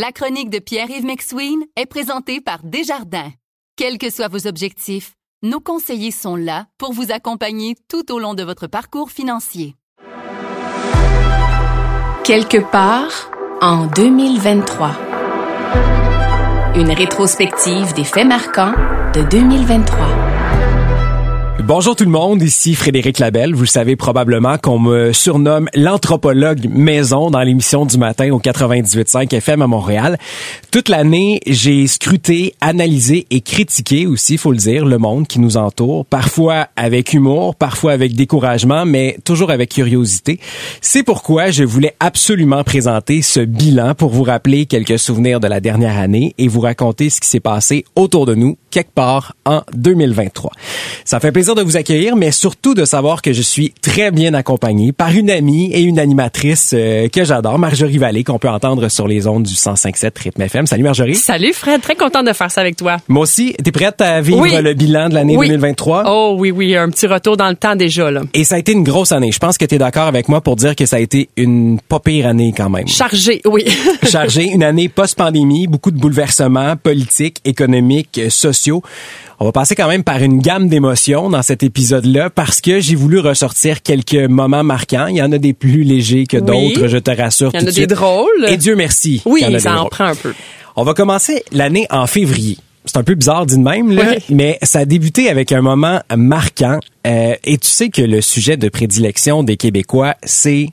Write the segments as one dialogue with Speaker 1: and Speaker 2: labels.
Speaker 1: La chronique de Pierre-Yves McSween est présentée par Desjardins. Quels que soient vos objectifs, nos conseillers sont là pour vous accompagner tout au long de votre parcours financier.
Speaker 2: Quelque part en 2023. Une rétrospective des faits marquants de 2023.
Speaker 3: Bonjour tout le monde, ici Frédéric Labelle. Vous savez probablement qu'on me surnomme l'anthropologue maison dans l'émission du matin au 98.5 FM à Montréal. Toute l'année, j'ai scruté, analysé et critiqué aussi, faut le dire, le monde qui nous entoure, parfois avec humour, parfois avec découragement, mais toujours avec curiosité. C'est pourquoi je voulais absolument présenter ce bilan pour vous rappeler quelques souvenirs de la dernière année et vous raconter ce qui s'est passé autour de nous quelque part en 2023. Ça fait plaisir vous accueillir, mais surtout de savoir que je suis très bien accompagné par une amie et une animatrice euh, que j'adore, Marjorie Vallée, qu'on peut entendre sur les ondes du 105.7 Rythme FM. Salut Marjorie.
Speaker 4: Salut Fred, très contente de faire ça avec toi.
Speaker 3: Moi aussi, t'es prête à vivre le bilan de l'année 2023?
Speaker 4: Oh oui, oui, un petit retour dans le temps déjà. Là.
Speaker 3: Et ça a été une grosse année. Je pense que tu es d'accord avec moi pour dire que ça a été une pas pire année quand même.
Speaker 4: Chargée, oui.
Speaker 3: Chargée, une année post-pandémie, beaucoup de bouleversements politiques, économiques, sociaux. On va passer quand même par une gamme d'émotions dans cet épisode-là parce que j'ai voulu ressortir quelques moments marquants. Il y en a des plus légers que d'autres, je te rassure.
Speaker 4: Il y en
Speaker 3: a
Speaker 4: des drôles.
Speaker 3: Et Dieu merci.
Speaker 4: Oui, ça en prend un peu.
Speaker 3: On va commencer l'année en février. C'est un peu bizarre dit de même, là, mais ça a débuté avec un moment marquant. Euh, et tu sais que le sujet de prédilection des Québécois, c'est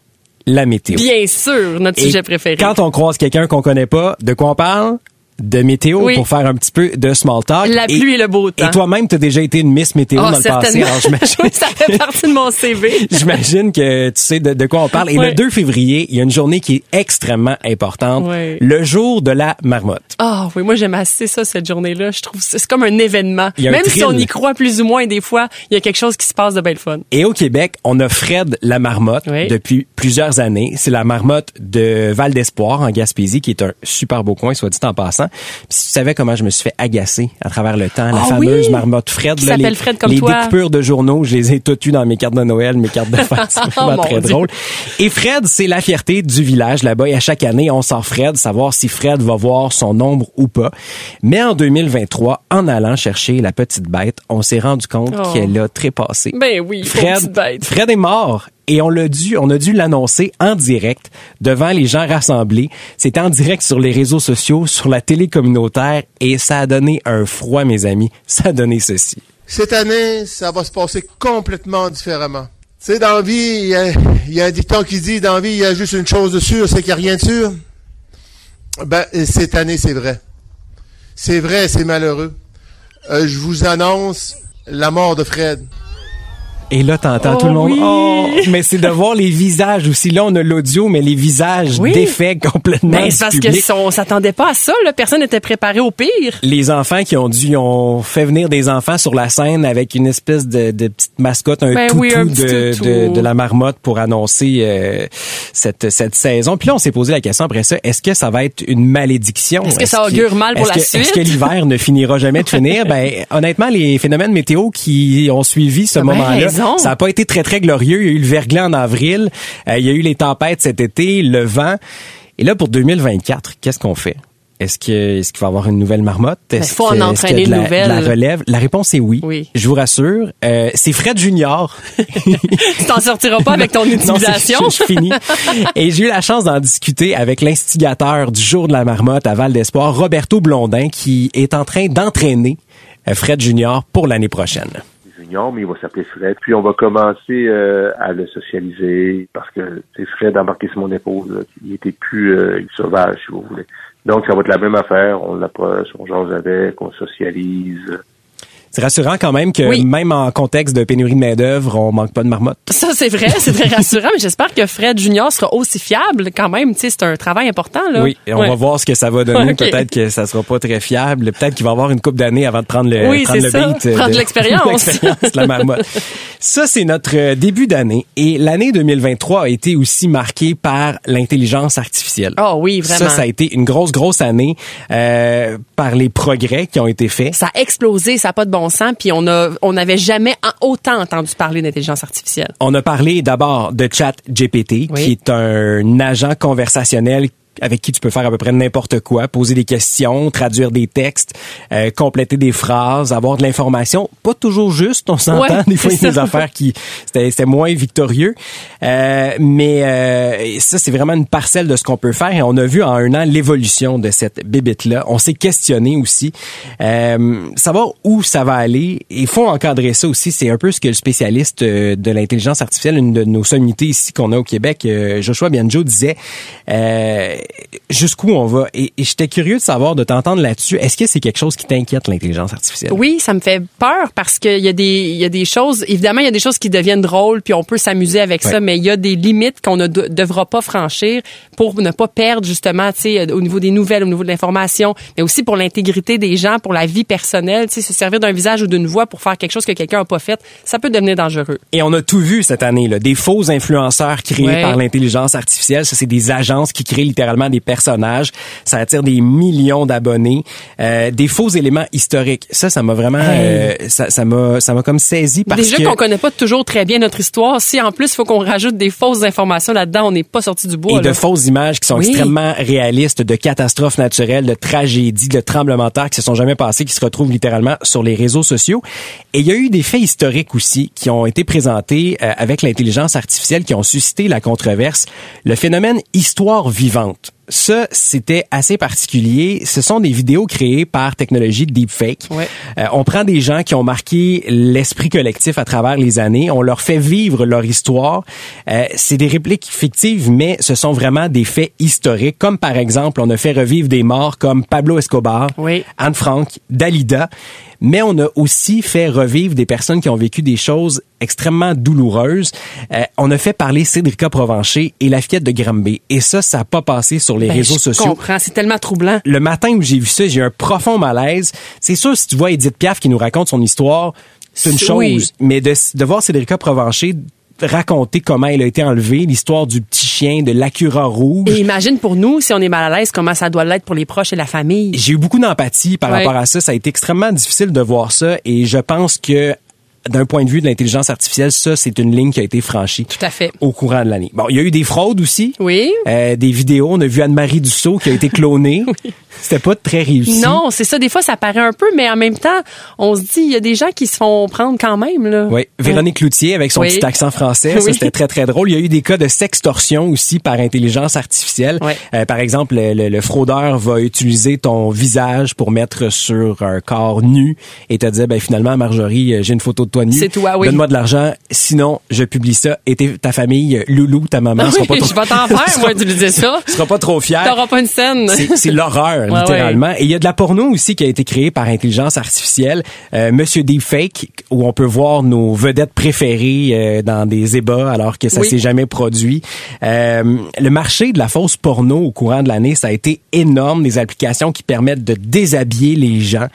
Speaker 3: la météo.
Speaker 4: Bien sûr, notre sujet préféré.
Speaker 3: Quand on croise quelqu'un qu'on connaît pas, de quoi on parle? De météo pour faire un petit peu de small talk.
Speaker 4: La pluie et, le beau temps.
Speaker 3: Et toi-même, tu as déjà été une Miss Météo
Speaker 4: oh,
Speaker 3: dans le passé.
Speaker 4: Alors, oui, ça fait partie de mon CV.
Speaker 3: j'imagine que tu sais de, quoi on parle. Et le 2 février, il y a une journée qui est extrêmement importante. Le jour de la marmotte.
Speaker 4: Ah oui, moi j'aime assez ça, cette journée-là. Je trouve c'est comme un événement. Même si on y croit plus ou moins, des fois, il y a quelque chose qui se passe de belle fun.
Speaker 3: Et au Québec, on a Fred la marmotte depuis plusieurs années. C'est la marmotte de Val d'Espoir en Gaspésie, qui est un super beau coin, soit dit en passant. Si tu savais comment je me suis fait agacer à travers le temps, la
Speaker 4: ah
Speaker 3: fameuse marmotte Fred,
Speaker 4: là,
Speaker 3: les,
Speaker 4: Fred comme
Speaker 3: les
Speaker 4: toi.
Speaker 3: découpures de journaux, je les ai toutes eues dans mes cartes de Noël, mes cartes de fête. C'est vraiment
Speaker 4: Oh,
Speaker 3: très
Speaker 4: Dieu.
Speaker 3: drôle. Et Fred, c'est la fierté du village là-bas. Et à chaque année, on sort Fred, savoir si Fred va voir son ombre ou pas. Mais en 2023, en allant chercher la petite bête, on s'est rendu compte
Speaker 4: Oh.
Speaker 3: qu'elle a trépassé.
Speaker 4: Ben oui,
Speaker 3: Fred,
Speaker 4: petite bête.
Speaker 3: Fred est mort. Et on l'a dû, on a dû l'annoncer en direct devant les gens rassemblés. C'était en direct sur les réseaux sociaux, sur la télé communautaire, et ça a donné un froid, mes amis. Ça a donné ceci.
Speaker 5: Cette année, ça va se passer complètement différemment. Tu sais, dans vie, il y a, un dicton qui dit, dans vie, il y a juste une chose de sûr, c'est qu'il n'y a rien de sûr. Ben, cette année, c'est vrai. C'est vrai, c'est malheureux. Euh, je vous annonce la mort de Fred.
Speaker 3: Et là, t'entends
Speaker 4: Oh
Speaker 3: tout le monde.
Speaker 4: oui.
Speaker 3: Oh, mais c'est de voir les visages aussi. Là, on a l'audio, mais les visages
Speaker 4: Oui.
Speaker 3: défaits complètement
Speaker 4: Ben,
Speaker 3: du
Speaker 4: c'est parce
Speaker 3: public.
Speaker 4: que on s'attendait pas à ça, là. Personne n'était préparé au pire.
Speaker 3: les enfants qui ont dû, ils ont fait venir des enfants sur la scène avec une espèce de, de petite mascotte, un
Speaker 4: Ben
Speaker 3: toutou,
Speaker 4: oui, un petit
Speaker 3: de,
Speaker 4: toutou.
Speaker 3: de, de la marmotte pour annoncer euh, cette, cette saison. Puis là, on s'est posé la question après ça, est-ce que ça va être une malédiction?
Speaker 4: Est-ce que ça augure mal pour
Speaker 3: est-ce
Speaker 4: la
Speaker 3: que- Est-ce
Speaker 4: suite?
Speaker 3: que l'hiver ne finira jamais de finir? Ben, honnêtement, les phénomènes météo qui ont suivi ce
Speaker 4: T'as bien
Speaker 3: moment-là, ça n'a pas été très, très glorieux. Il y a eu le verglas en avril, euh, il y a eu les tempêtes cet été, le vent. Et là, pour 2024, qu'est-ce qu'on fait? Est-ce que est-ce qu'il va y avoir une nouvelle marmotte? Est-ce
Speaker 4: faut en
Speaker 3: que- est-ce
Speaker 4: entraîner
Speaker 3: qu'il y a de
Speaker 4: une
Speaker 3: la,
Speaker 4: nouvelle.
Speaker 3: la relève? La réponse est oui.
Speaker 4: Oui.
Speaker 3: Je vous rassure. Euh, c'est Fred Junior.
Speaker 4: Tu t'en sortiras pas avec ton
Speaker 3: Non, c'est-
Speaker 4: utilisation.
Speaker 3: je, je finis. Et j'ai eu la chance d'en discuter avec l'instigateur du jour de la marmotte à Val d'Espoir, Roberto Blondin, qui est en train d'entraîner euh, Fred Junior pour l'année prochaine.
Speaker 6: Mais il va s'appeler Fred. Puis on va commencer euh, à le socialiser parce que c'est Fred embarqué sur mon épaule. là. Il était plus euh, sauvage, si vous voulez. Donc ça va être la même affaire. On l'approche, on jase avec, on socialise.
Speaker 3: C'est rassurant quand même que
Speaker 4: Oui.
Speaker 3: même en contexte de pénurie de main-d'œuvre, on manque pas de marmotte.
Speaker 4: Ça, c'est vrai, c'est très rassurant, mais j'espère que Fred Junior sera aussi fiable quand même. Tu sais, c'est un travail important, là.
Speaker 3: Oui, et on
Speaker 4: Ouais.
Speaker 3: va voir ce que ça va donner. Peut-être que ça sera pas très fiable. Peut-être qu'il va avoir une coupe d'années avant de prendre le,
Speaker 4: Oui,
Speaker 3: prendre
Speaker 4: c'est
Speaker 3: le
Speaker 4: ça.
Speaker 3: beat.
Speaker 4: Prendre de l'expérience.
Speaker 3: de la marmotte. Ça, c'est notre euh, début d'année. Et l'année 2023 a été aussi marquée par l'intelligence artificielle.
Speaker 4: Oh oui, vraiment.
Speaker 3: Ça, ça a été une grosse, grosse année euh, par les progrès qui ont été faits.
Speaker 4: ça a explosé, ça n'a pas de bon sens, puis on a, on n'avait jamais autant entendu parler d'intelligence artificielle.
Speaker 3: On a parlé d'abord de Chat GPT,
Speaker 4: Oui.
Speaker 3: qui est un agent conversationnel avec qui tu peux faire à peu près n'importe quoi, poser des questions, traduire des textes, euh, compléter des phrases, avoir de l'information. Pas toujours juste, on s'entend. des fois, il y a des affaires qui c'était moins victorieux. Euh, mais euh, ça, c'est vraiment une parcelle de ce qu'on peut faire. Et on a vu en un an l'évolution de cette bébite-là. On s'est questionné aussi. Euh, savoir où ça va aller. Il faut encadrer ça aussi. C'est un peu ce que le spécialiste euh, de l'intelligence artificielle, une de nos sommités ici qu'on a au Québec, Joshua Bianjo, disait jusqu'où on va? Et, j'étais curieux de savoir, de t'entendre là-dessus. Est-ce que c'est quelque chose qui t'inquiète, l'intelligence artificielle?
Speaker 4: Oui, ça me fait peur parce qu'il y a des, y a des choses, évidemment, il y a des choses qui deviennent drôles puis on peut s'amuser avec ça, mais il y a des limites qu'on ne devra pas franchir pour ne pas perdre justement, tu sais, au niveau des nouvelles, au niveau de l'information, mais aussi pour l'intégrité des gens, pour la vie personnelle, tu sais, se servir d'un visage ou d'une voix pour faire quelque chose que quelqu'un n'a pas fait, ça peut devenir dangereux.
Speaker 3: Et on a tout vu cette année, là, des faux influenceurs créés par l'intelligence artificielle. Ça, c'est des agences qui créent littéralement des personnages. Ça attire des millions d'abonnés. Euh, des faux éléments historiques. Ça, ça m'a vraiment, euh, ça, m'a, ça m'a comme saisi parce
Speaker 4: Déjà qu'on connaît pas toujours très bien notre histoire. Si en plus il faut qu'on rajoute des fausses informations là-dedans, on n'est pas sorti du bois.
Speaker 3: Et de fausses images qui sont extrêmement réalistes de catastrophes naturelles, de tragédies, de tremblements de terre qui se sont jamais passés, qui se retrouvent littéralement sur les réseaux sociaux. Et il y a eu des faits historiques aussi qui ont été présentés euh, avec l'intelligence artificielle qui ont suscité la controverse. Le phénomène histoire vivante ça, c'était assez particulier. Ce sont des vidéos créées par technologie de deepfake. Ouais. Euh, on prend des gens qui ont marqué l'esprit collectif à travers les années, on leur fait vivre leur histoire. Euh, c'est des répliques fictives, mais ce sont vraiment des faits historiques, comme par exemple, on a fait revivre des morts comme Pablo Escobar, Anne Frank, Dalida mais on a aussi fait revivre des personnes qui ont vécu des choses extrêmement douloureuses. Euh, on a fait parler Cédrica Provencher et la fillette de Granby. Et ça, ça n'a pas passé sur les ben, réseaux sociaux.
Speaker 4: Je comprends, c'est tellement troublant.
Speaker 3: Le matin où j'ai vu ça, j'ai eu un profond malaise. C'est sûr, si tu vois Edith Piaf qui nous raconte son histoire, c'est une chose. Mais de, de voir Cédrica Provencher raconter comment elle a été enlevée, l'histoire du petit chien, de l'Acura rouge.
Speaker 4: Et imagine pour nous, si on est mal à l'aise, comment ça doit l'être pour les proches et la famille.
Speaker 3: J'ai eu beaucoup d'empathie par rapport à ça. Ça a été extrêmement difficile de voir ça et je pense que d'un point de vue de l'intelligence artificielle, ça, c'est une ligne qui a été franchie.
Speaker 4: Tout à fait.
Speaker 3: Au courant de l'année. Bon, il y a eu des fraudes aussi.
Speaker 4: Oui.
Speaker 3: Euh, des vidéos. On a vu Anne-Marie Dussault qui a été clonée. oui. C'était pas très réussi.
Speaker 4: Non, c'est ça. Des fois, ça paraît un peu, mais en même temps, on se dit, il y a des gens qui se font prendre quand même, là.
Speaker 3: Oui. Véronique Cloutier avec son petit accent français. Ça, c'était très, très drôle. Il y a eu des cas de sextorsion aussi par intelligence artificielle. Euh, par exemple, le, fraudeur va utiliser ton visage pour mettre sur un corps nu et te dire, ben, finalement, Marjorie, j'ai une photo de nu.
Speaker 4: C'est toi, oui
Speaker 3: donne-moi de l'argent, sinon je publie ça. Et ta famille, Loulou, ta maman,
Speaker 4: sera pas trop... je vais t'en faire, moi, disais ça.
Speaker 3: Tu seras pas trop fier.
Speaker 4: T'auras pas une scène.
Speaker 3: C'est l'horreur, littéralement. Et il y a de la porno aussi qui a été créée par intelligence artificielle. Euh, Monsieur Deepfake, où on peut voir nos vedettes préférées euh, dans des ébats alors que ça s'est jamais produit. Euh, le marché de la fausse porno au courant de l'année, ça a été énorme. Des applications qui permettent de déshabiller les gens.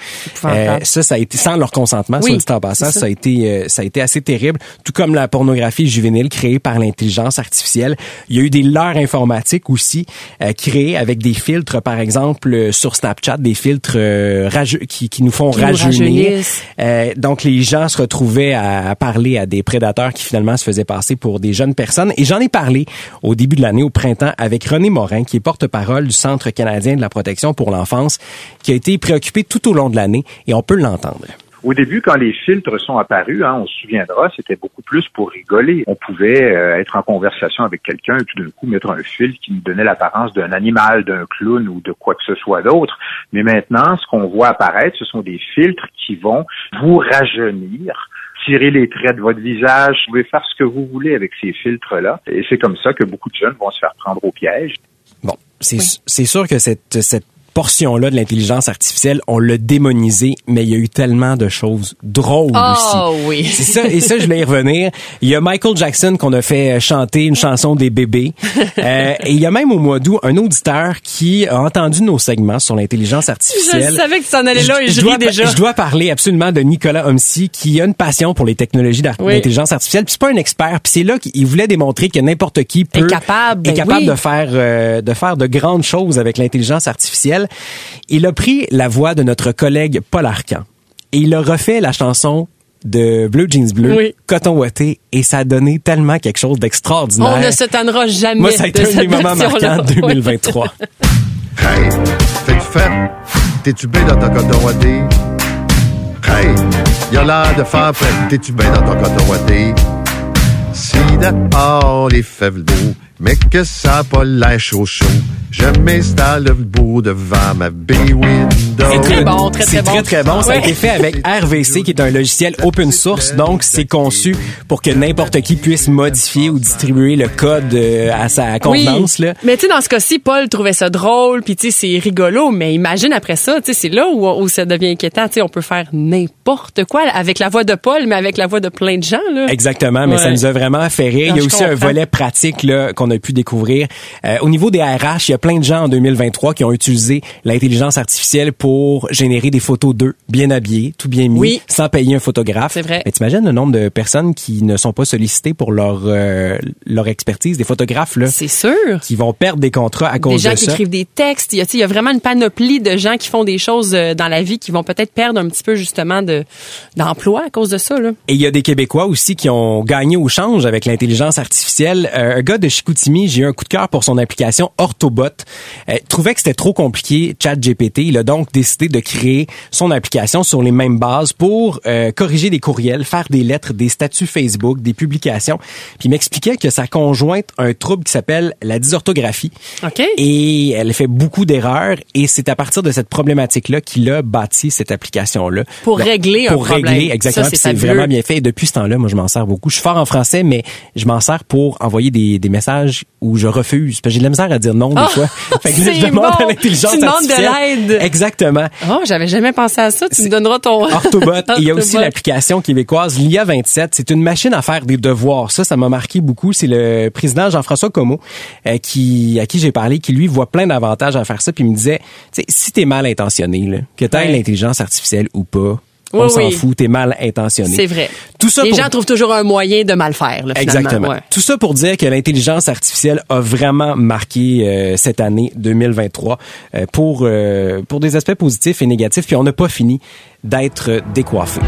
Speaker 3: Euh, ça, ça a été sans leur consentement, oui, soit dit en passant. Ça. ça. a été, ça a été assez terrible, tout comme la pornographie juvénile créée par l'intelligence artificielle. Il y a eu des leurres informatiques aussi euh, créées avec des filtres, par exemple euh, sur Snapchat, des filtres euh, qui, qui, nous font rajeunir. Euh, donc les gens se retrouvaient à, parler à des prédateurs qui finalement se faisaient passer pour des jeunes personnes. Et j'en ai parlé au début de l'année, au printemps, avec René Morin, qui est porte-parole du Centre canadien de la protection pour l'enfance, qui a été préoccupé tout au long de l'année, et on peut l'entendre.
Speaker 7: Au début, quand les filtres sont apparus, hein, on se souviendra, c'était beaucoup plus pour rigoler. On pouvait euh, être en conversation avec quelqu'un et tout d'un coup mettre un filtre qui nous donnait l'apparence d'un animal, d'un clown ou de quoi que ce soit d'autre. Mais maintenant, ce qu'on voit apparaître, ce sont des filtres qui vont vous rajeunir tirer les traits de votre visage, vous pouvez faire ce que vous voulez avec ces filtres-là. Et c'est comme ça que beaucoup de jeunes vont se faire prendre au piège.
Speaker 3: Bon, c'est sûr que cette, cette portion-là de l'intelligence artificielle, on l'a démonisé, mais il y a eu tellement de choses drôles
Speaker 4: oh,
Speaker 3: aussi.
Speaker 4: oui.
Speaker 3: C'est ça, et ça, je voulais y revenir. Il y a Michael Jackson qu'on a fait chanter une chanson des bébés. euh, et il y a même au mois d'août un auditeur qui a entendu nos segments sur l'intelligence artificielle.
Speaker 4: Je savais que tu en allais là et je, je
Speaker 3: dois,
Speaker 4: déjà.
Speaker 3: Je dois parler absolument de Nicolas Homsi qui a une passion pour les technologies d'intelligence artificielle. Puis c'est pas un expert, puis c'est là qu'il voulait démontrer que n'importe qui peut
Speaker 4: est capable,
Speaker 3: est capable de faire euh, de faire de grandes choses avec l'intelligence artificielle. Il a pris la voix de notre collègue Paul Arcan et il a refait la chanson de bleu jeans bleu,
Speaker 4: Oui.
Speaker 3: coton ouaté, et ça a donné tellement quelque chose d'extraordinaire.
Speaker 4: On ne se tannera jamais
Speaker 3: Moi, ça a été
Speaker 4: de
Speaker 3: un de mes moments marquants de 2023.
Speaker 8: Hey? T'es-tu bien dans ton coton ouaté? Hey, y'a l'air de faire prêt. T'es-tu bien dans ton coton ouaté? Si dehors les fait beau, mais que ça a pas l'air chaud chaud, je m'installe beau devant ma bay window.
Speaker 4: C'est très bon, très, très
Speaker 3: C'est
Speaker 4: bon.
Speaker 3: très, très bon. Ça a été fait avec RVC, qui est un logiciel open source. Donc, c'est conçu pour que n'importe qui puisse modifier ou distribuer le code euh, à sa convenance. Là.
Speaker 4: Mais tu sais, dans ce cas-ci, Paul trouvait ça drôle, puis tu sais, c'est rigolo, mais imagine après ça, tu sais, c'est là où, où ça devient inquiétant. Tu sais, on peut faire n'importe quoi avec la voix de Paul, mais avec la voix de plein de gens, là.
Speaker 3: Exactement, mais
Speaker 4: Ouais.
Speaker 3: ça nous a vraiment fait rire.
Speaker 4: Non,
Speaker 3: il y a aussi un volet pratique là qu'on a pu découvrir. Euh, au niveau des RH, il y a plein de gens en 2023 qui ont utilisé l'intelligence artificielle pour générer des photos d'eux, bien habillés, tout bien mis,
Speaker 4: Oui.
Speaker 3: sans payer un photographe.
Speaker 4: C'est vrai.
Speaker 3: Mais t'imagines le nombre de personnes qui ne sont pas sollicitées pour leur euh, leur expertise, des photographes là,
Speaker 4: C'est sûr.
Speaker 3: qui vont perdre des contrats à
Speaker 4: Des
Speaker 3: cause
Speaker 4: gens
Speaker 3: de
Speaker 4: qui
Speaker 3: ça.
Speaker 4: écrivent des textes. Il y, a, il y a vraiment une panoplie de gens qui font des choses euh, dans la vie qui vont peut-être perdre un petit peu justement de d'emploi à cause de ça. Là.
Speaker 3: Et il y a des Québécois aussi qui ont gagné au change avec l'intelligence artificielle. Euh, un gars de Chicoutimi, j'ai eu un coup de cœur pour son application Orthobot. Euh, trouvait que c'était trop compliqué, ChatGPT. Il a donc décidé de créer son application sur les mêmes bases pour euh, corriger des courriels, faire des lettres, des statuts Facebook, des publications. Puis il m'expliquait que sa conjointe a un trouble qui s'appelle la dysorthographie.
Speaker 4: OK.
Speaker 3: Et elle fait beaucoup d'erreurs et c'est à partir de cette problématique-là qu'il a bâti cette application-là.
Speaker 4: Pour
Speaker 3: Donc,
Speaker 4: régler un
Speaker 3: Pour
Speaker 4: problème.
Speaker 3: régler, exactement.
Speaker 4: Ça,
Speaker 3: Puis
Speaker 4: c'est
Speaker 3: vraiment bien fait. Et depuis ce temps-là, moi, je m'en sers beaucoup. Je suis fort en français, mais je m'en sers pour envoyer des, des messages où je refuse. Parce que j'ai de la misère à dire non des
Speaker 4: Ah,
Speaker 3: fois. Fait que là, je demande
Speaker 4: bon.
Speaker 3: à l'intelligence
Speaker 4: Tu demandes de l'aide.
Speaker 3: Exactement.
Speaker 4: Oh, j'avais jamais pensé à ça. Tu me donneras ton
Speaker 3: Orthobot. Et il y a aussi l'application québécoise l'IA 27. C'est une machine à faire des devoirs. Ça, ça m'a marqué beaucoup. C'est le président Jean-François Comeau euh, qui, à qui j'ai parlé, qui lui voit plein d'avantages à faire ça. Puis il me disait, tu sais, si t'es mal intentionné, là, que t'aies
Speaker 4: Ouais.
Speaker 3: l'intelligence artificielle ou pas, on
Speaker 4: Oui,
Speaker 3: s'en
Speaker 4: oui.
Speaker 3: fout, t'es mal intentionné.
Speaker 4: C'est vrai.
Speaker 3: Tout ça
Speaker 4: Les
Speaker 3: pour-
Speaker 4: gens trouvent toujours un moyen de mal faire. Là.
Speaker 3: Exactement.
Speaker 4: Ouais.
Speaker 3: Tout ça pour dire que l'intelligence artificielle a vraiment marqué euh, cette année 2023 euh, pour euh, pour des aspects positifs et négatifs. Puis on n'a pas fini d'être décoiffé.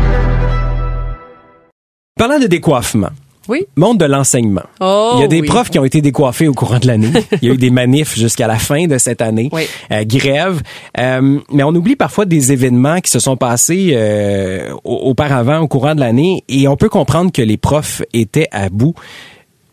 Speaker 3: Parlant de décoiffement.
Speaker 4: Oui.
Speaker 3: Monde de l'enseignement.
Speaker 4: Oh,
Speaker 3: Il y a des
Speaker 4: oui.
Speaker 3: profs qui ont été décoiffés au courant de l'année. Il y a eu des manifs jusqu'à la fin de cette année.
Speaker 4: Oui.
Speaker 3: Euh, grève. Euh, mais on oublie parfois des événements qui se sont passés euh, au- auparavant, au courant de l'année, et on peut comprendre que les profs étaient à bout,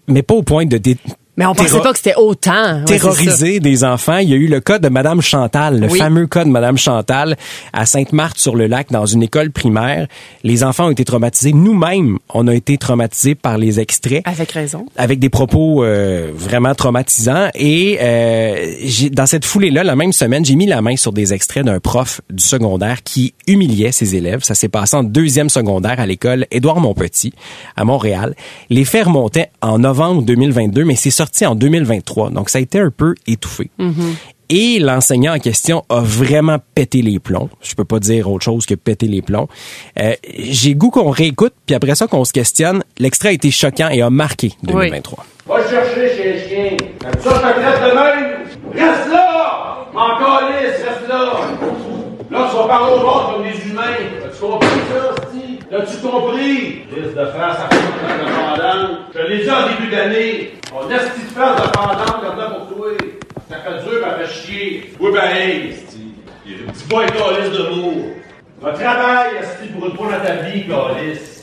Speaker 3: mais pas au point de dé-
Speaker 4: Mais on pensait pas que c'était autant. Ouais,
Speaker 3: terroriser des enfants. Il y a eu le cas de Madame Chantal, le
Speaker 4: Oui.
Speaker 3: fameux cas de Madame Chantal à Sainte-Marthe-sur-le-Lac dans une école primaire. Les enfants ont été traumatisés. Nous-mêmes, on a été traumatisés par les extraits
Speaker 4: Avec raison.
Speaker 3: avec des propos euh, vraiment traumatisants. Et euh, dans cette foulée-là, la même semaine, j'ai mis la main sur des extraits d'un prof du secondaire qui humiliait ses élèves. Ça s'est passé en deuxième secondaire à l'école Édouard Montpetit à Montréal. Les faits remontaient en novembre 2022, mais c'est sorti en 2023. Donc ça a été un peu étouffé. Et l'enseignant en question a vraiment pété les plombs. Je peux pas dire autre chose que péter les plombs. Euh, J'ai goût qu'on réécoute, puis après ça qu'on se questionne. L'extrait a été choquant et a marqué 2023.
Speaker 9: Va le chercher chez les chiens. Comme ça, je te traite de même. Reste là! M'en calisse, reste là! Là, tu vas parler au monde comme des humains. As-tu compris ça? L'as-tu compris? Liste de face à de pendant. Je l'ai dit en début d'année. On a cette petite face de pendant comme ça pour toi. Ça fait dur, ça fait chier. Oui, ben, hey. Dis-moi calice de mots. Va travail, Steve, pour fois dans ta vie, calice.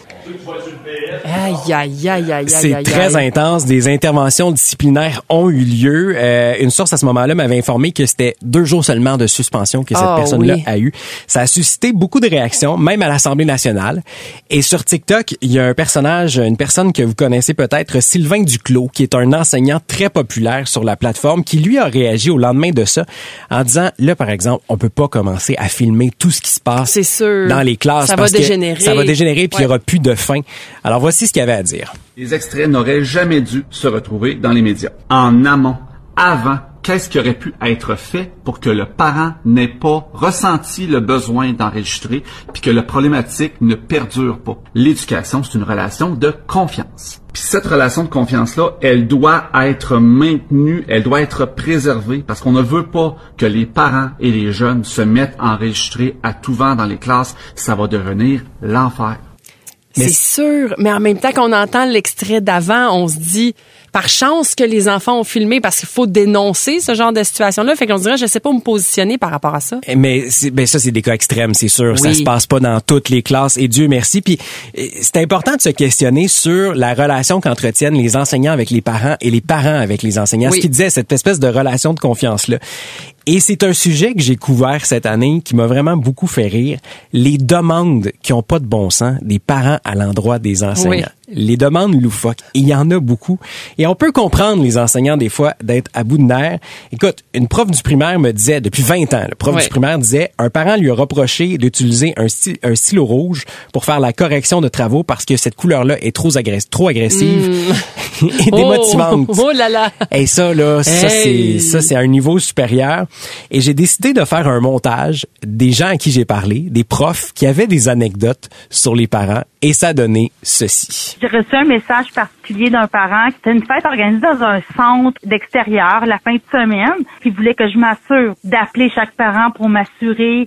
Speaker 4: Aïe, aïe, aïe, aïe, aïe.
Speaker 3: C'est très
Speaker 4: aïe.
Speaker 3: intense. Des interventions disciplinaires ont eu lieu. Euh, une source à ce moment-là m'avait informé que c'était deux jours seulement de suspension que cette
Speaker 4: Ah,
Speaker 3: personne-là
Speaker 4: oui.
Speaker 3: a eu. Ça a suscité beaucoup de réactions, même à l'Assemblée nationale. Et sur TikTok, il y a un personnage, une personne que vous connaissez peut-être, Sylvain Duclos, qui est un enseignant très populaire sur la plateforme, qui lui a réagi au lendemain de ça en disant, là, par exemple, on peut pas commencer à filmer tout ce qui se passe
Speaker 4: C'est sûr.
Speaker 3: dans les classes.
Speaker 4: Ça va
Speaker 3: que
Speaker 4: dégénérer.
Speaker 3: Ça va dégénérer, puis il y aura plus de fin. Alors voici ce qu'il avait à dire.
Speaker 10: Les extraits n'auraient jamais dû se retrouver dans les médias. En amont, avant, qu'est-ce qui aurait pu être fait pour que le parent n'ait pas ressenti le besoin d'enregistrer puis que la problématique ne perdure pas? L'éducation, c'est une relation de confiance. Puis cette relation de confiance-là, elle doit être maintenue, elle doit être préservée parce qu'on ne veut pas que les parents et les jeunes se mettent à enregistrer à tout vent dans les classes. Ça va devenir l'enfer.
Speaker 4: C'est sûr, mais en même temps qu'on entend l'extrait d'avant, on se dit par chance que les enfants ont filmé parce qu'il faut dénoncer ce genre de situation-là. Fait qu'on dirait, je sais pas où me positionner par rapport à ça.
Speaker 3: Mais c'est- ben ça c'est des cas extrêmes, c'est sûr. Ça
Speaker 4: Oui.
Speaker 3: se passe pas dans toutes les classes et Dieu merci. Puis euh, c'est important de se questionner sur la relation qu'entretiennent les enseignants avec les parents et les parents avec les enseignants.
Speaker 4: Oui.
Speaker 3: Ce qui disait cette espèce de relation de confiance là. Et c'est un sujet que j'ai couvert cette année qui m'a vraiment beaucoup fait rire. Les demandes qui ont pas de bon sens des parents à l'endroit des enseignants.
Speaker 4: Oui.
Speaker 3: Les demandes loufoques. Il y en a beaucoup. Et on peut comprendre les enseignants des fois d'être à bout de nerfs. Écoute, une prof du primaire me disait depuis 20 ans, le prof
Speaker 4: Ouais.
Speaker 3: du primaire disait un parent lui a reproché d'utiliser un, sty- un stylo rouge pour faire la correction de travaux parce que cette couleur-là est trop, agress- trop agressive et démotivante.
Speaker 4: Oh, oh là là.
Speaker 3: Et ça, là, ça,
Speaker 4: Hey.
Speaker 3: c'est, ça, c'est à un niveau supérieur. Et j'ai décidé de faire un montage des gens à qui j'ai parlé, des profs qui avaient des anecdotes sur les parents, et ça a ceci.
Speaker 11: J'ai reçu un message particulier d'un parent. C'était une fête organisée dans un centre d'extérieur la fin de semaine. Il voulait que je m'assure d'appeler chaque parent pour m'assurer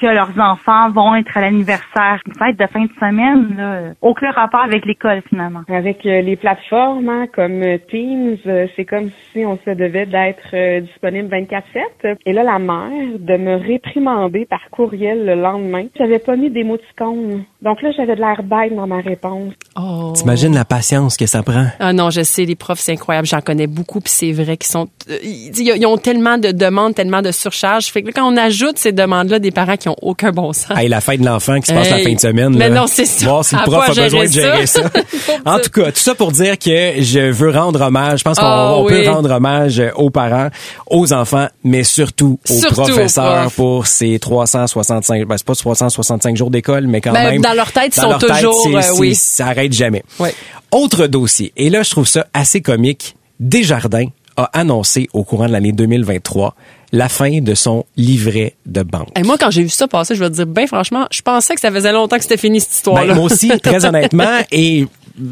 Speaker 11: que leurs enfants vont être à l'anniversaire. Une fête de fin de semaine, là, aucun rapport avec l'école finalement.
Speaker 12: Avec euh, les plateformes hein, comme euh, Teams, euh, c'est comme si on se devait d'être disponible 24/7. Et là, la mère de me réprimander par courriel le lendemain. J'avais pas mis d'émoticône. Donc là, j'avais de l'air bête dans ma réponse.
Speaker 4: Oh.
Speaker 3: T'imagines la patience que ça prend?
Speaker 4: Ah non, je sais, les profs, c'est incroyable. J'en connais beaucoup, puis c'est vrai qu'ils sont, ils, ont tellement de demandes, tellement de surcharge. Fait que là, quand on ajoute ces demandes-là, des parents qui ont aucun bon sens.
Speaker 3: Hey, la fête de l'enfant qui se passe la
Speaker 4: Hey.
Speaker 3: fin de semaine.
Speaker 4: Mais
Speaker 3: là.
Speaker 4: non, c'est ça.
Speaker 3: Voir si le prof a besoin de
Speaker 4: gérer
Speaker 3: ça. en tout cas, tout ça pour dire que je veux rendre hommage. Je pense qu'on
Speaker 4: Ah, oui.
Speaker 3: peut rendre hommage aux parents, aux enfants, mais surtout aux
Speaker 4: Surtout
Speaker 3: professeurs pour ces 365, ben, c'est pas 365 jours d'école, mais quand
Speaker 4: Ben,
Speaker 3: même.
Speaker 4: dans leur tête, ils sont
Speaker 3: tête,
Speaker 4: toujours,
Speaker 3: c'est-
Speaker 4: euh, oui.
Speaker 3: Ça arrête jamais.
Speaker 4: Ouais.
Speaker 3: Autre dossier. Et là, je trouve ça assez comique. Desjardins a annoncé au courant de l'année 2023 la fin de son livret de banque.
Speaker 4: Et moi, quand j'ai vu ça passer, je vais te dire, ben franchement, je pensais que ça faisait longtemps que c'était fini cette histoire-là.
Speaker 3: Ben, moi aussi, très honnêtement, et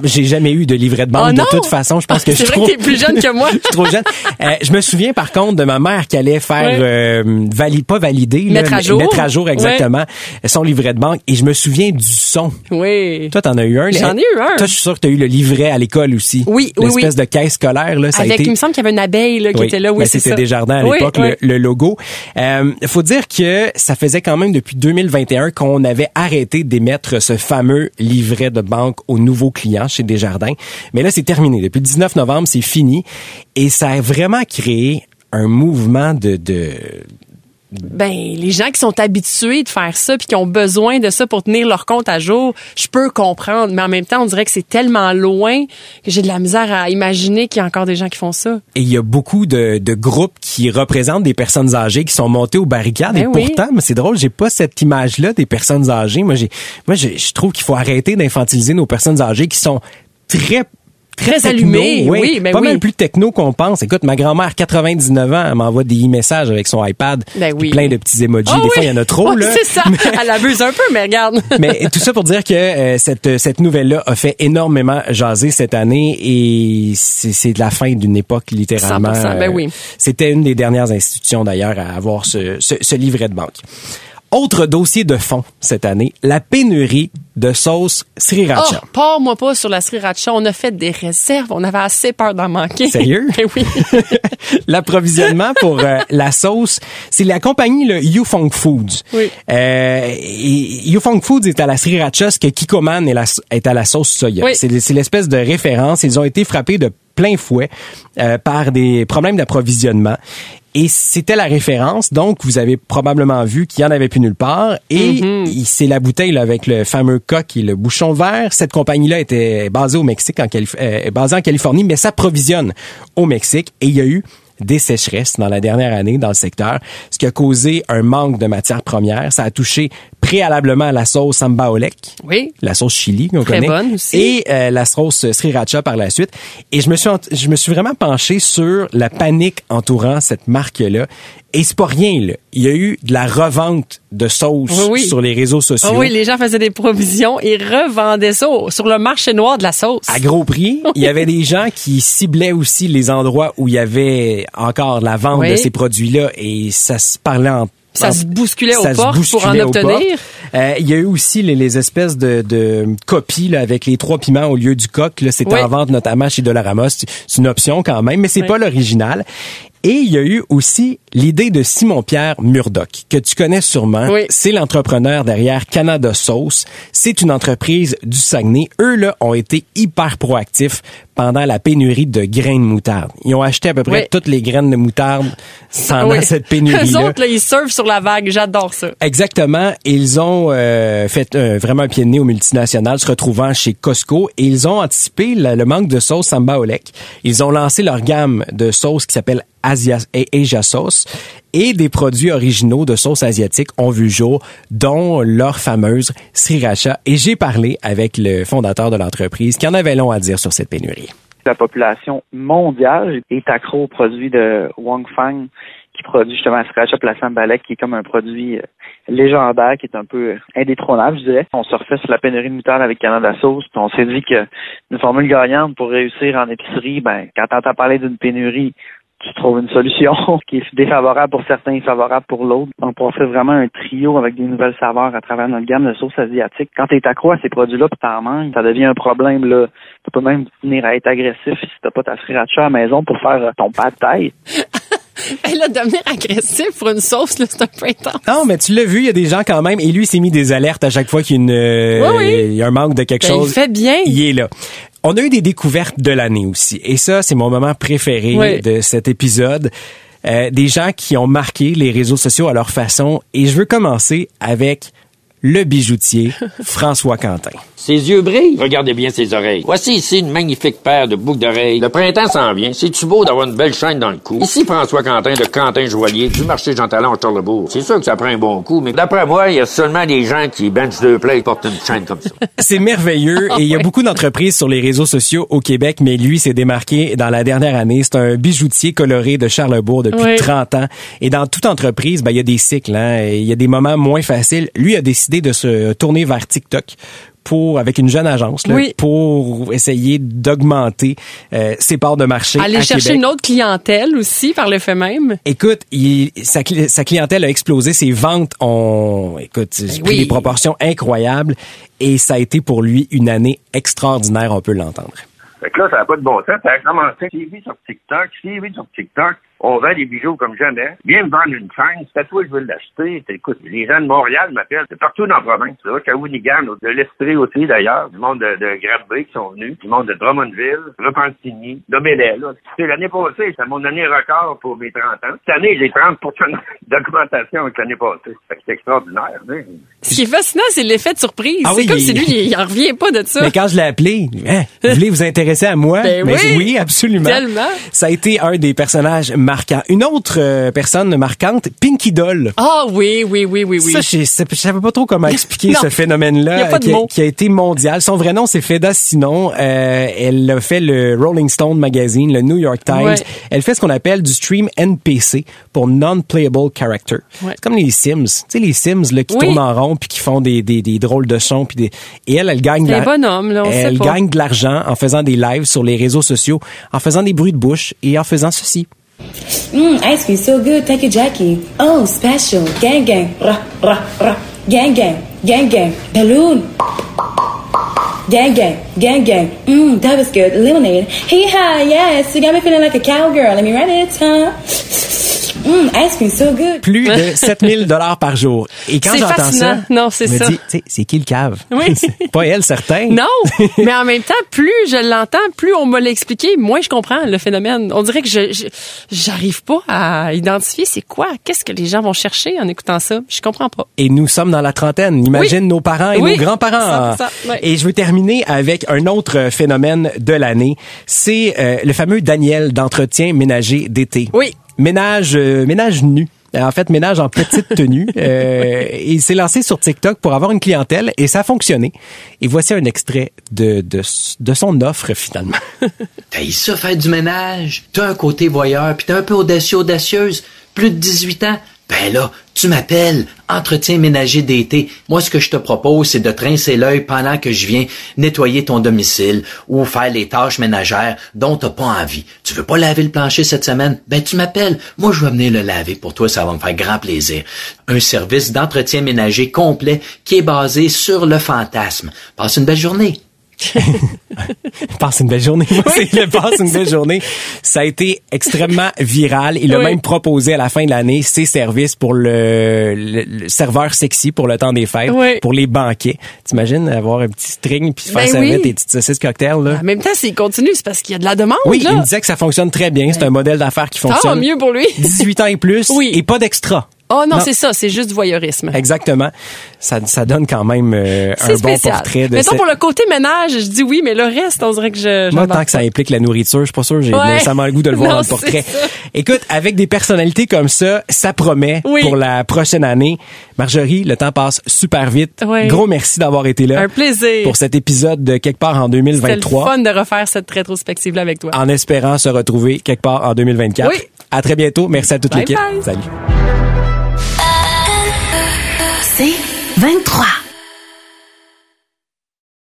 Speaker 3: j'ai jamais eu de livret de banque
Speaker 4: Oh
Speaker 3: de toute façon. Je pense que je
Speaker 4: C'est
Speaker 3: suis
Speaker 4: vrai
Speaker 3: trop...
Speaker 4: que t'es plus jeune que moi.
Speaker 3: je suis trop jeune. Euh, je me souviens par contre de ma mère qui allait faire
Speaker 4: Ouais.
Speaker 3: euh, pas valider, là,
Speaker 4: Mettre à
Speaker 3: mais-
Speaker 4: jour.
Speaker 3: mettre à jour exactement son livret de banque. Et je me souviens du son.
Speaker 4: Oui.
Speaker 3: Toi, t'en as eu un.
Speaker 4: J'en ai eu un.
Speaker 3: Toi, je suis sûr que t'as eu le livret à l'école aussi.
Speaker 4: Oui, oui,
Speaker 3: L'espèce
Speaker 4: oui.
Speaker 3: de caisse scolaire là, ça
Speaker 4: Avec,
Speaker 3: a été.
Speaker 4: il me semble qu'il y avait une abeille là, qui était là. Oui,
Speaker 3: ben, c'était. Desjardins à l'époque,
Speaker 4: oui.
Speaker 3: le, le logo. Euh, faut dire que ça faisait quand même depuis 2021 qu'on avait arrêté d'émettre ce fameux livret de banque aux nouveaux clients chez Desjardins. Mais là, c'est terminé. Depuis le 19 novembre, c'est fini. Et ça a vraiment créé un mouvement de... de
Speaker 4: Ben, les gens qui sont habitués de faire ça puis qui ont besoin de ça pour tenir leur compte à jour, je peux comprendre. Mais en même temps, on dirait que c'est tellement loin que j'ai de la misère à imaginer qu'il y a encore des gens qui font ça.
Speaker 3: et il y a beaucoup de, de groupes qui représentent des personnes âgées qui sont montées aux barricades.
Speaker 4: Ben
Speaker 3: et
Speaker 4: oui.
Speaker 3: pourtant, mais c'est drôle, j'ai pas cette image-là des personnes âgées. Moi, j'ai, moi, je, je trouve qu'il faut arrêter d'infantiliser nos personnes âgées qui sont très
Speaker 4: Très
Speaker 3: techno,
Speaker 4: allumées, oui, ben
Speaker 3: pas
Speaker 4: oui.
Speaker 3: mal plus techno qu'on pense. Écoute, ma grand-mère, 99 ans, elle m'envoie des messages avec son iPad,
Speaker 4: Ben oui.
Speaker 3: plein de petits emojis.
Speaker 4: Ah
Speaker 3: des fois, il y en a trop. Là.
Speaker 4: c'est ça. Elle abuse un peu, mais regarde.
Speaker 3: Mais tout ça pour dire que euh, cette, cette nouvelle-là a fait énormément jaser cette année et c'est de la fin d'une époque littéralement.
Speaker 4: 100%, ben
Speaker 3: Euh,
Speaker 4: oui.
Speaker 3: C'était une des dernières institutions d'ailleurs à avoir ce, ce, ce livret de banque. Autre dossier de fond cette année, la pénurie de sauce sriracha.
Speaker 4: Oh, pars-moi pas sur la sriracha. On a fait des réserves. On avait assez peur d'en manquer.
Speaker 3: Sérieux?
Speaker 4: Ben oui.
Speaker 3: L'approvisionnement pour euh, la sauce, c'est la compagnie le Yufeng Foods.
Speaker 4: Oui.
Speaker 3: Euh, et Yufeng Foods est à la sriracha, ce que Kikoman est, la- est à la sauce soya.
Speaker 4: Oui.
Speaker 3: C'est c'est l'espèce de référence. Ils ont été frappés de plein fouet euh, par des problèmes d'approvisionnement. Et c'était la référence. Donc, vous avez probablement vu qu'il y en avait plus nulle part. Et il- c'est la bouteille là, avec le fameux coq et le bouchon vert. Cette compagnie-là était basée au Mexique, en Calif- euh, basée en Californie, mais s'approvisionne au Mexique. Et il y a eu des sécheresses dans la dernière année dans le secteur, ce qui a causé un manque de matières premières. Ça a touché préalablement à la sauce samba olek,
Speaker 4: Oui.
Speaker 3: la sauce chili qu'on connaît,
Speaker 4: bonne aussi.
Speaker 3: et euh, la sauce sriracha par la suite. Et je me suis je me suis vraiment penché sur la panique entourant cette marque-là. Et c'est pas rien là. Il y a eu de la revente de sauce
Speaker 4: Oui, oui.
Speaker 3: sur les réseaux sociaux.
Speaker 4: Ah oui, les gens faisaient des provisions et revendaient ça sur le marché noir de la sauce.
Speaker 3: à gros prix. Il y avait des gens qui ciblaient aussi les endroits où il y avait encore la vente
Speaker 4: Oui.
Speaker 3: de ces produits-là et ça se parlait en
Speaker 4: Ça se bousculait aux portes pour en obtenir?
Speaker 3: Euh, Il y a eu aussi les, les espèces de, de copies là, avec les trois piments au lieu du coq. là. C'était
Speaker 4: Oui.
Speaker 3: en vente notamment chez Dollarama. C'est c'est une option quand même, mais c'est
Speaker 4: Oui.
Speaker 3: pas l'original. Et il y a eu aussi l'idée de Simon-Pierre Murdoch, que tu connais sûrement.
Speaker 4: Oui.
Speaker 3: C'est l'entrepreneur derrière Canada Sauce. C'est une entreprise du Saguenay. Eux, là, ont été hyper proactifs pendant la pénurie de grains de moutarde. Ils ont acheté à peu près
Speaker 4: Oui.
Speaker 3: toutes les graines de moutarde pendant
Speaker 4: Oui.
Speaker 3: cette
Speaker 4: Eux
Speaker 3: pénurie-là.
Speaker 4: autres, là, ils surfent sur la vague. J'adore ça.
Speaker 3: Exactement. Ils ont euh, fait euh, vraiment un pied de nez au multinational, se retrouvant chez Costco, et ils ont anticipé le, le manque de sauce Samba Olek. Ils ont lancé leur gamme de sauces qui s'appelle Asia, Asia Sauce, et des produits originaux de sauce asiatique ont vu jour, dont leur fameuse sriracha. Et j'ai parlé avec le fondateur de l'entreprise qui en avait long à dire sur cette pénurie.
Speaker 13: la population mondiale est accro aux produits de Wang Fang, qui produit justement Sriracha Placement Balek, qui est comme un produit euh, légendaire, qui est un peu indétrônable, je dirais. On se refait sur la pénurie de moutarde avec Canada Sauce, puis on s'est dit que une formule gagnante pour réussir en épicerie, ben, quand t'entends parler d'une pénurie, tu trouves une solution qui est défavorable pour certains et favorable pour l'autre. Donc, on fait vraiment un trio avec des nouvelles saveurs à travers notre gamme de sauces asiatiques. Quand tu es accro à ces produits-là puis t'en manques, ça devient un problème, là. Tu peux même finir à être agressif si t'as pas ta sriracha à la maison pour faire euh, ton pas de taille.
Speaker 4: Elle a devenir agressif pour une sauce, là, c'est un peu intense.
Speaker 3: Non, mais tu l'as vu, il y a des gens quand même, et lui, il s'est mis des alertes à chaque fois qu'il y a, une, euh,
Speaker 4: Oui, oui.
Speaker 3: il y a un manque de quelque
Speaker 4: Ben, il
Speaker 3: chose.
Speaker 4: fait bien.
Speaker 3: Il est là. On a eu des découvertes de l'année aussi. Et ça, c'est mon moment préféré
Speaker 4: Oui.
Speaker 3: de cet épisode. Euh, des gens qui ont marqué les réseaux sociaux à leur façon. Et je veux commencer avec le bijoutier François Quentin.
Speaker 14: Ses yeux brillent. Regardez bien ses oreilles. Voici ici une magnifique paire de boucles d'oreilles. Le printemps s'en vient. C'est-tu beau d'avoir une belle chaîne dans le cou? Ici François Quentin de Quentin Joaillier du marché Jean Talon à Charlebourg. C'est sûr que ça prend un bon coup, mais d'après moi, il y a seulement des gens qui benchent deux plats et portent une chaîne comme ça.
Speaker 3: C'est merveilleux et il y a beaucoup d'entreprises sur les réseaux sociaux au Québec, mais lui s'est démarqué dans la dernière année. C'est un bijoutier coloré de Charlebourg depuis
Speaker 4: Oui.
Speaker 3: 30 ans. Et dans toute entreprise, ben, il y a des cycles. Hein, et il y a des moments moins faciles. Lui a décidé de se tourner vers TikTok pour avec une jeune agence là,
Speaker 4: Oui.
Speaker 3: pour essayer d'augmenter euh, ses parts de marché
Speaker 4: Aller
Speaker 3: à
Speaker 4: chercher
Speaker 3: Québec.
Speaker 4: une autre clientèle aussi par le fait même.
Speaker 3: Écoute, il, sa, cli- sa clientèle a explosé, ses ventes ont, écoute, pris
Speaker 4: Ben oui.
Speaker 3: des proportions incroyables et ça a été pour lui une année extraordinaire, on peut l'entendre.
Speaker 15: Fait que là, ça n'a pas de bon sens. Ça a commencé suivi sur TikTok, suivi sur TikTok. On vend des bijoux comme jamais. Viens me vendre une chaîne. C'est à toi que je veux l'acheter. Écoute, les gens de Montréal m'appellent. C'est partout dans la province. là. Shawinigan, de l'Estrie aussi, d'ailleurs. Du monde de, de Granby qui sont venus. Du monde de Drummondville, Repentigny, Domélé, là. C'est l'année passée. C'est mon année record pour mes 30 ans. Cette année, j'ai 30 d'augmentation avec l'année passée. Fait que c'est extraordinaire, hein.
Speaker 4: Ce qui est fascinant, c'est l'effet de surprise.
Speaker 3: Ah
Speaker 4: c'est
Speaker 3: oui,
Speaker 4: comme
Speaker 3: il-
Speaker 4: si lui, il, il en revient pas de ça.
Speaker 3: Mais quand je l'ai appelé, hein, vous voulez vous intéresser à moi?
Speaker 4: Ben
Speaker 3: Mais
Speaker 4: oui.
Speaker 3: absolument.
Speaker 4: Tellement.
Speaker 3: Ça a été un des personnages Une autre euh, personne marquante, Pinky Doll.
Speaker 4: Ah oui, oui, oui, oui, oui.
Speaker 3: Ça, je, je savais pas trop comment expliquer ce phénomène-là qui, qui a été mondial. Son vrai nom, c'est Feda Sinon. Euh, elle a fait le Rolling Stone Magazine, le New York Times.
Speaker 4: Ouais.
Speaker 3: Elle fait ce qu'on appelle du stream NPC pour Non-Playable Character.
Speaker 4: Ouais.
Speaker 3: C'est comme les Sims. Tu sais, les Sims là, qui
Speaker 4: Oui.
Speaker 3: tournent en rond puis qui font des, des, des drôles de sons. Puis des... Et elle, elle gagne de
Speaker 4: C'est un
Speaker 3: la-
Speaker 4: bonhomme, là, on sait
Speaker 3: Elle
Speaker 4: pas.
Speaker 3: gagne de l'argent en faisant des lives sur les réseaux sociaux, en faisant des bruits de bouche et en faisant ceci.
Speaker 16: Mmm, ice cream so good. Take a Jackie. Oh, special. Gang gang. Rah, rah, rah. Gang gang. Gang gang. Balloon. Gang gang. Gang gang. Mmm, that was good. Lemonade. Hey, hi, yes. You got me feeling like a cowgirl. Let me run it, huh? Mmm, ice cream so good.
Speaker 3: Plus de 7000 dollars par jour. Et quand j'entends ça.
Speaker 4: Non, c'est ça.
Speaker 3: c'est qui le cave?
Speaker 4: Oui.
Speaker 3: Pas elle, certain.
Speaker 4: Non, mais en même temps, plus je l'entends, plus on me l'a expliqué, moins je comprends le phénomène. On dirait que je je- j'arrive pas à identifier c'est quoi, qu'est-ce que les gens vont chercher en écoutant ça. Je comprends pas.
Speaker 3: Et nous sommes dans la trentaine. Imagine
Speaker 4: Oui.
Speaker 3: nos parents et
Speaker 4: Oui.
Speaker 3: nos grands-parents.
Speaker 4: 100%, ouais.
Speaker 3: Et je veux terminer avec un autre phénomène de l'année. C'est euh, le fameux Daniel d'entretien ménager d'été.
Speaker 4: Oui.
Speaker 3: Ménage, euh, ménage nu. Euh, En fait, ménage en petite tenue. Euh, il s'est lancé sur TikTok pour avoir une clientèle et ça a fonctionné. Et voici un extrait de, de, de son offre finalement.
Speaker 17: T'as ça faire du ménage? T'as un côté voyeur, puis t'es un peu audacieux, audacieuse. Plus de 18 ans, Ben là, tu m'appelles, entretien ménager d'été. Moi, ce que je te propose, c'est de trincer l'œil pendant que je viens nettoyer ton domicile ou faire les tâches ménagères dont t'as pas envie. Tu veux pas laver le plancher cette semaine? Ben, tu m'appelles. Moi, je vais venir le laver pour toi, ça va me faire grand plaisir. Un service d'entretien ménager complet qui est basé sur le fantasme. Passe une belle journée.
Speaker 3: passe une belle journée. Le passe une belle journée. Ça a été extrêmement viral. Il a
Speaker 4: Oui.
Speaker 3: même proposé à la fin de l'année ses services pour le, le- le serveur sexy pour le temps des fêtes,
Speaker 4: Oui.
Speaker 3: pour les banquets. T'imagines avoir un petit string puis faire
Speaker 4: Ben
Speaker 3: servir tes petites saucisses cocktails là?
Speaker 4: En même temps, s'il continue, c'est parce qu'il y a de la demande.
Speaker 3: Oui,
Speaker 4: là.
Speaker 3: il me disait que ça fonctionne très bien. C'est un modèle d'affaires qui fonctionne.
Speaker 4: mieux pour lui.
Speaker 3: 18 ans et plus
Speaker 4: Oui.
Speaker 3: et pas d'extra.
Speaker 4: Oh non, c'est ça, c'est juste du voyeurisme.
Speaker 3: Exactement. Ça, ça donne quand même euh, un
Speaker 4: C'est
Speaker 3: bon portrait de
Speaker 4: Mettons pour le côté ménage, je dis oui, mais le reste, on dirait que je.
Speaker 3: Moi, tant que ça implique la nourriture, je suis pas sûr j'ai
Speaker 4: Ouais.
Speaker 3: nécessairement le goût de le voir
Speaker 4: Non,
Speaker 3: dans le portrait.
Speaker 4: c'est.
Speaker 3: Écoute, avec des personnalités comme ça, ça promet
Speaker 4: Oui.
Speaker 3: pour la prochaine année. Marjorie, le temps passe super vite.
Speaker 4: Oui.
Speaker 3: Gros merci d'avoir été là.
Speaker 4: Un plaisir.
Speaker 3: Pour cet épisode de Quelque part en
Speaker 4: C'était le
Speaker 3: 2023.
Speaker 4: fun de refaire cette rétrospective-là avec toi.
Speaker 3: En espérant se retrouver quelque part en 2024.
Speaker 4: Oui.
Speaker 3: À très bientôt. Merci à toute l'équipe. Salut.
Speaker 2: C'est 23.